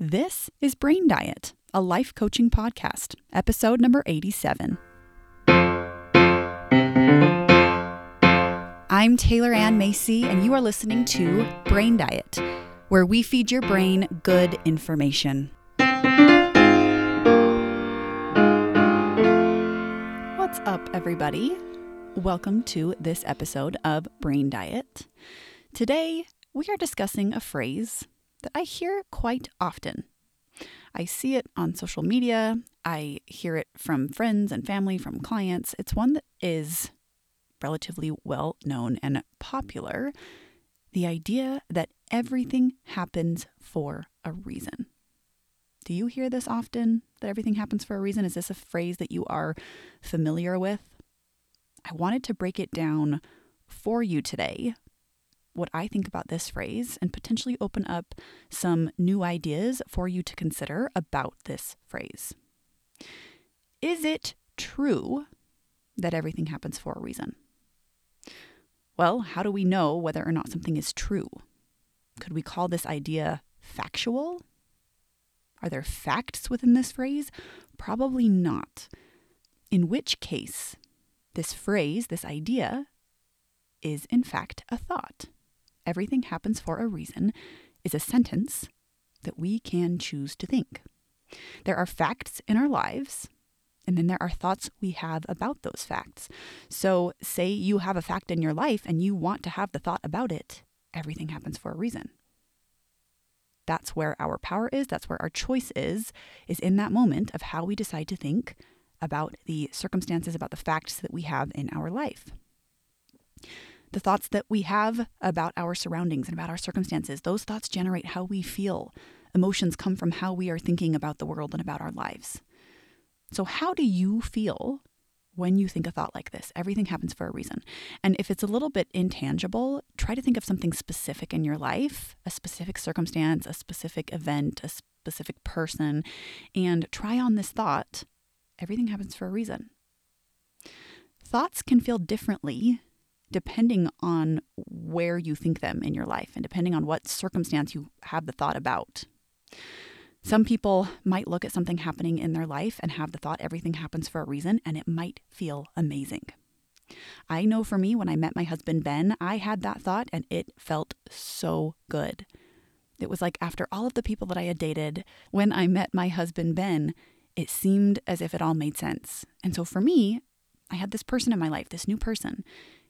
This is Brain Diet, a life coaching podcast, episode number 87. I'm Taylor Ann Macy, and you are listening to Brain Diet, where we feed your brain good information. What's up, everybody? Welcome to this episode of Brain Diet. Today, we are discussing a phrase that I hear quite often. I see it on social media, I hear it from friends and family, from clients. It's one that is relatively well known and popular the idea that everything happens for a reason. Do you hear this often? That everything happens for a reason? Is this a phrase that you are familiar with? I wanted to break it down for you today what I think about this phrase and potentially open up some new ideas for you to consider about this phrase. Is it true that everything happens for a reason? Well, how do we know whether or not something is true? Could we call this idea factual? Are there facts within this phrase? Probably not. In which case, this phrase, this idea, is in fact a thought everything happens for a reason is a sentence that we can choose to think. There are facts in our lives, and then there are thoughts we have about those facts. So, say you have a fact in your life and you want to have the thought about it, everything happens for a reason. That's where our power is, that's where our choice is, is in that moment of how we decide to think about the circumstances, about the facts that we have in our life the thoughts that we have about our surroundings and about our circumstances, those thoughts generate how we feel. Emotions come from how we are thinking about the world and about our lives. So, how do you feel when you think a thought like this? Everything happens for a reason. And if it's a little bit intangible, try to think of something specific in your life, a specific circumstance, a specific event, a specific person, and try on this thought. Everything happens for a reason. Thoughts can feel differently depending on where you think them in your life and depending on what circumstance you have the thought about. Some people might look at something happening in their life and have the thought everything happens for a reason, and it might feel amazing. I know for me, when I met my husband Ben, I had that thought and it felt so good. It was like after all of the people that I had dated, when I met my husband Ben, it seemed as if it all made sense. And so for me, I had this person in my life, this new person,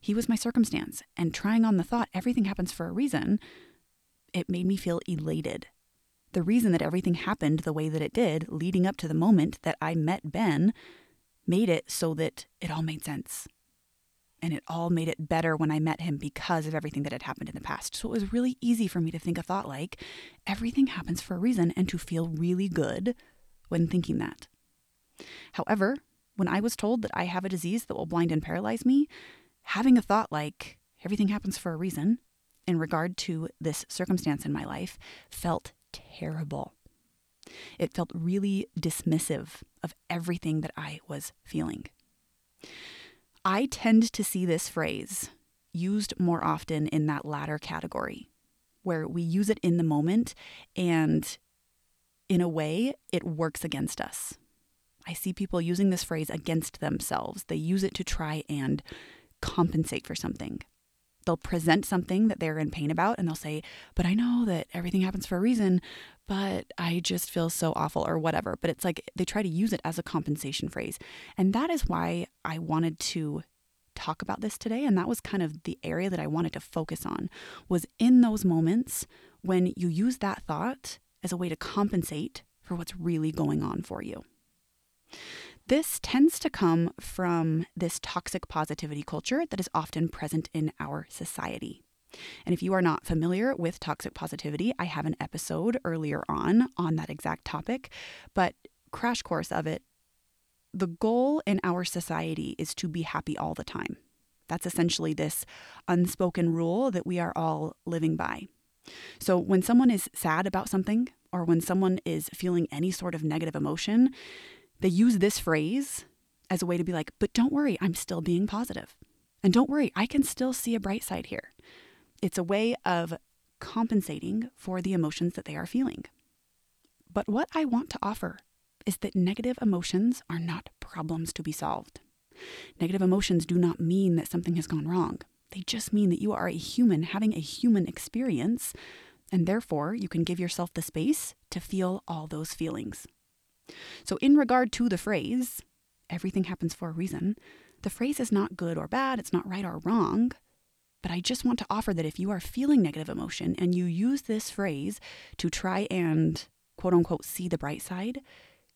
he was my circumstance. And trying on the thought, everything happens for a reason, it made me feel elated. The reason that everything happened the way that it did, leading up to the moment that I met Ben, made it so that it all made sense. And it all made it better when I met him because of everything that had happened in the past. So it was really easy for me to think a thought like, everything happens for a reason, and to feel really good when thinking that. However, when I was told that I have a disease that will blind and paralyze me, having a thought like, everything happens for a reason in regard to this circumstance in my life felt terrible. It felt really dismissive of everything that I was feeling. I tend to see this phrase used more often in that latter category, where we use it in the moment and in a way it works against us. I see people using this phrase against themselves. They use it to try and compensate for something. They'll present something that they're in pain about and they'll say, But I know that everything happens for a reason, but I just feel so awful or whatever. But it's like they try to use it as a compensation phrase. And that is why I wanted to talk about this today and that was kind of the area that I wanted to focus on was in those moments when you use that thought as a way to compensate for what's really going on for you. This tends to come from this toxic positivity culture that is often present in our society. And if you are not familiar with toxic positivity, I have an episode earlier on on that exact topic, but crash course of it. The goal in our society is to be happy all the time. That's essentially this unspoken rule that we are all living by. So when someone is sad about something, or when someone is feeling any sort of negative emotion, they use this phrase as a way to be like, but don't worry, I'm still being positive. And don't worry, I can still see a bright side here. It's a way of compensating for the emotions that they are feeling. But what I want to offer is that negative emotions are not problems to be solved. Negative emotions do not mean that something has gone wrong. They just mean that you are a human having a human experience, and therefore you can give yourself the space to feel all those feelings. So, in regard to the phrase, everything happens for a reason, the phrase is not good or bad, it's not right or wrong. But I just want to offer that if you are feeling negative emotion and you use this phrase to try and quote unquote see the bright side,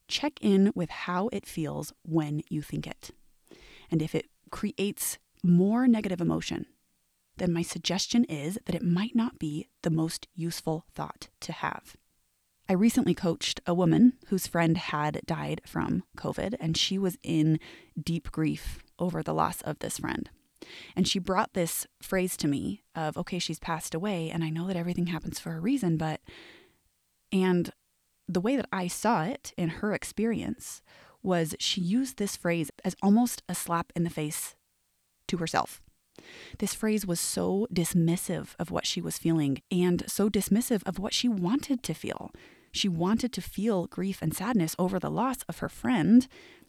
check in with how it feels when you think it. And if it creates more negative emotion, then my suggestion is that it might not be the most useful thought to have. I recently coached a woman whose friend had died from COVID, and she was in deep grief over the loss of this friend. And she brought this phrase to me of, okay, she's passed away, and I know that everything happens for a reason, but, and the way that I saw it in her experience was she used this phrase as almost a slap in the face to herself. This phrase was so dismissive of what she was feeling and so dismissive of what she wanted to feel. She wanted to feel grief and sadness over the loss of her friend.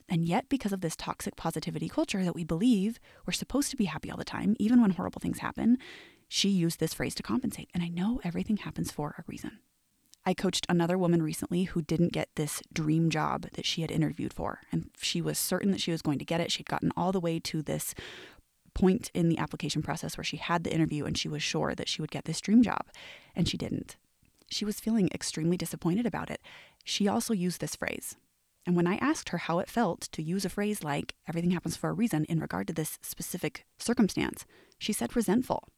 And yet, because of this toxic positivity culture that we believe we're supposed to be happy all the time, even when horrible things happen, she used this phrase to compensate. And I know everything happens for a reason. I coached another woman recently who didn't get this dream job that she had interviewed for. And she was certain that she was going to get it. She'd gotten all the way to this point in the application process where she had the interview and she was sure that she would get this dream job. And she didn't. She was feeling extremely disappointed about it. She also used this phrase. And when I asked her how it felt to use a phrase like, everything happens for a reason in regard to this specific circumstance, she said resentful.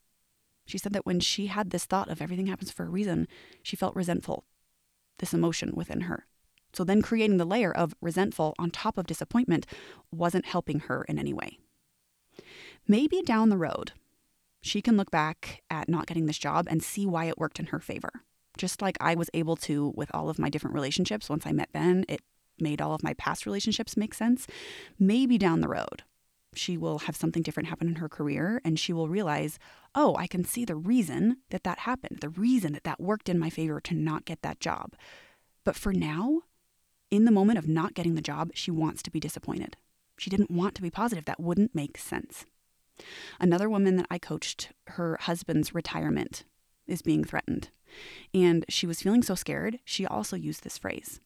She said that when she had this thought of everything happens for a reason, she felt resentful, this emotion within her. So then creating the layer of resentful on top of disappointment wasn't helping her in any way. Maybe down the road, she can look back at not getting this job and see why it worked in her favor. Just like I was able to with all of my different relationships once I met Ben, it made all of my past relationships make sense. Maybe down the road, she will have something different happen in her career and she will realize, oh, I can see the reason that that happened, the reason that that worked in my favor to not get that job. But for now, in the moment of not getting the job, she wants to be disappointed. She didn't want to be positive. That wouldn't make sense. Another woman that I coached, her husband's retirement is being threatened. And she was feeling so scared, she also used this phrase.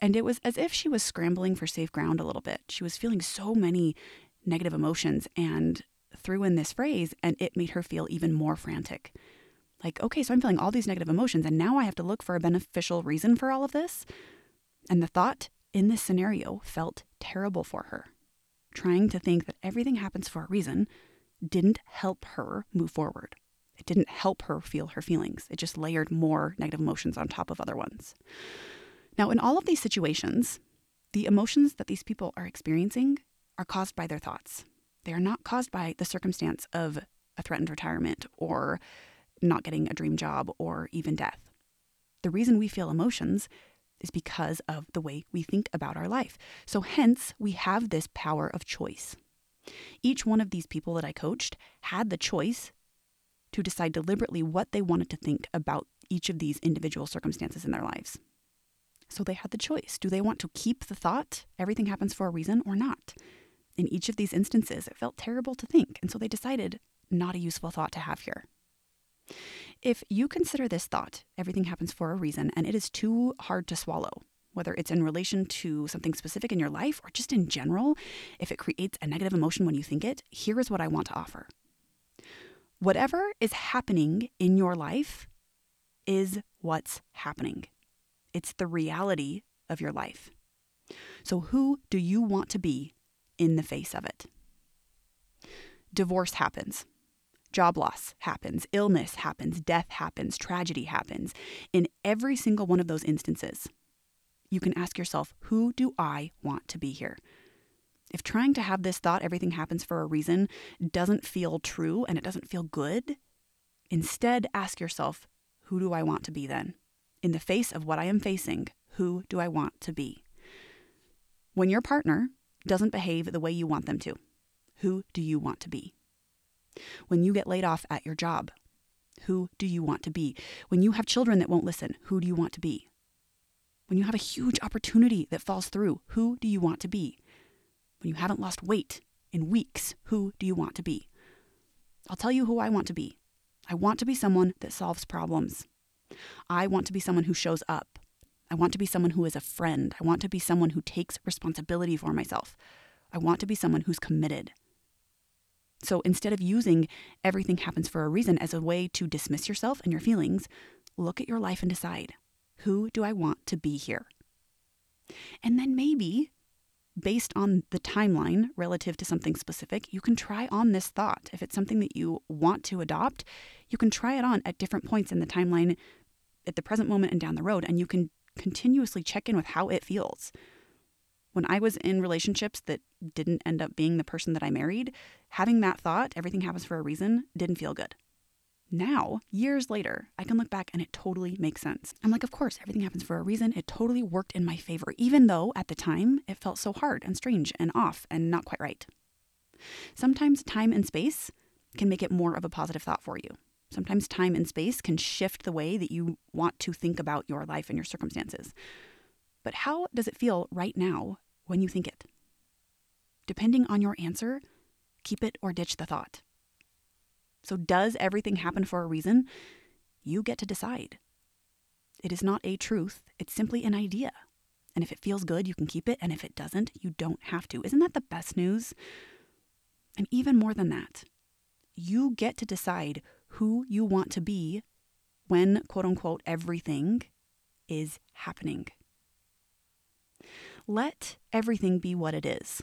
And it was as if she was scrambling for safe ground a little bit. She was feeling so many negative emotions and threw in this phrase, and it made her feel even more frantic. Like, okay, so I'm feeling all these negative emotions, and now I have to look for a beneficial reason for all of this. And the thought in this scenario felt terrible for her. Trying to think that everything happens for a reason didn't help her move forward. It didn't help her feel her feelings. It just layered more negative emotions on top of other ones. Now, in all of these situations, the emotions that these people are experiencing are caused by their thoughts. They are not caused by the circumstance of a threatened retirement or not getting a dream job or even death. The reason we feel emotions is because of the way we think about our life. So, hence, we have this power of choice. Each one of these people that I coached had the choice to decide deliberately what they wanted to think about each of these individual circumstances in their lives. So they had the choice. Do they want to keep the thought, everything happens for a reason, or not? In each of these instances, it felt terrible to think, and so they decided not a useful thought to have here. If you consider this thought, everything happens for a reason, and it is too hard to swallow, whether it's in relation to something specific in your life or just in general, if it creates a negative emotion when you think it, here is what I want to offer. Whatever is happening in your life is what's happening. It's the reality of your life. So, who do you want to be in the face of it. Divorce happens. Job loss happens, illness happens, death happens, tragedy happens. In every single one of those instances, you can ask yourself, who do I want to be here? If trying to have this thought, everything happens for a reason, doesn't feel true and it doesn't feel good, instead ask yourself, who do I want to be then? In the face of what I am facing, who do I want to be? When your partner doesn't behave the way you want them to, who do you want to be? When you get laid off at your job, who do you want to be? When you have children that won't listen, who do you want to be? When you have a huge opportunity that falls through, who do you want to be? When you haven't lost weight in weeks, who do you want to be? I'll tell you who I want to be. I want to be someone that solves problems. I want to be someone who shows up. I want to be someone who is a friend. I want to be someone who takes responsibility for myself. I want to be someone who's committed. So instead of using everything happens for a reason as a way to dismiss yourself and your feelings, look at your life and decide who do I want to be here? And then maybe, based on the timeline relative to something specific, you can try on this thought. If it's something that you want to adopt, you can try it on at different points in the timeline at the present moment and down the road, and you can continuously check in with how it feels. When I was in relationships that didn't end up being the person that I married, having that thought, everything happens for a reason, didn't feel good. Now, years later, I can look back and it totally makes sense. I'm like, of course, everything happens for a reason. It totally worked in my favor, even though at the time it felt so hard and strange and off and not quite right. Sometimes time and space can make it more of a positive thought for you. Sometimes time and space can shift the way that you want to think about your life and your circumstances. But how does it feel right now when you think it? Depending on your answer, keep it or ditch the thought. So, does everything happen for a reason? You get to decide. It is not a truth, it's simply an idea. And if it feels good, you can keep it. And if it doesn't, you don't have to. Isn't that the best news? And even more than that, you get to decide who you want to be when, quote unquote, everything is happening. Let everything be what it is.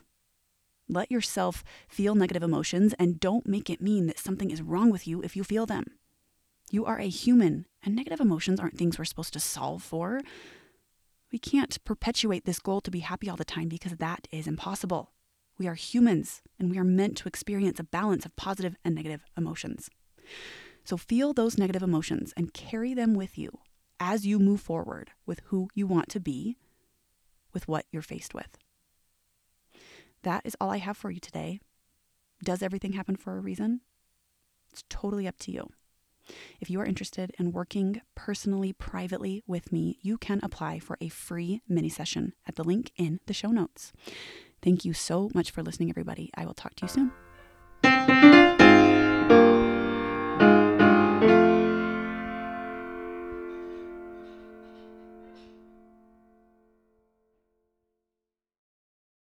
Let yourself feel negative emotions and don't make it mean that something is wrong with you if you feel them. You are a human, and negative emotions aren't things we're supposed to solve for. We can't perpetuate this goal to be happy all the time because that is impossible. We are humans, and we are meant to experience a balance of positive and negative emotions. So feel those negative emotions and carry them with you as you move forward with who you want to be, with what you're faced with. That is all I have for you today. Does everything happen for a reason? It's totally up to you. If you are interested in working personally, privately with me, you can apply for a free mini session at the link in the show notes. Thank you so much for listening, everybody. I will talk to you soon.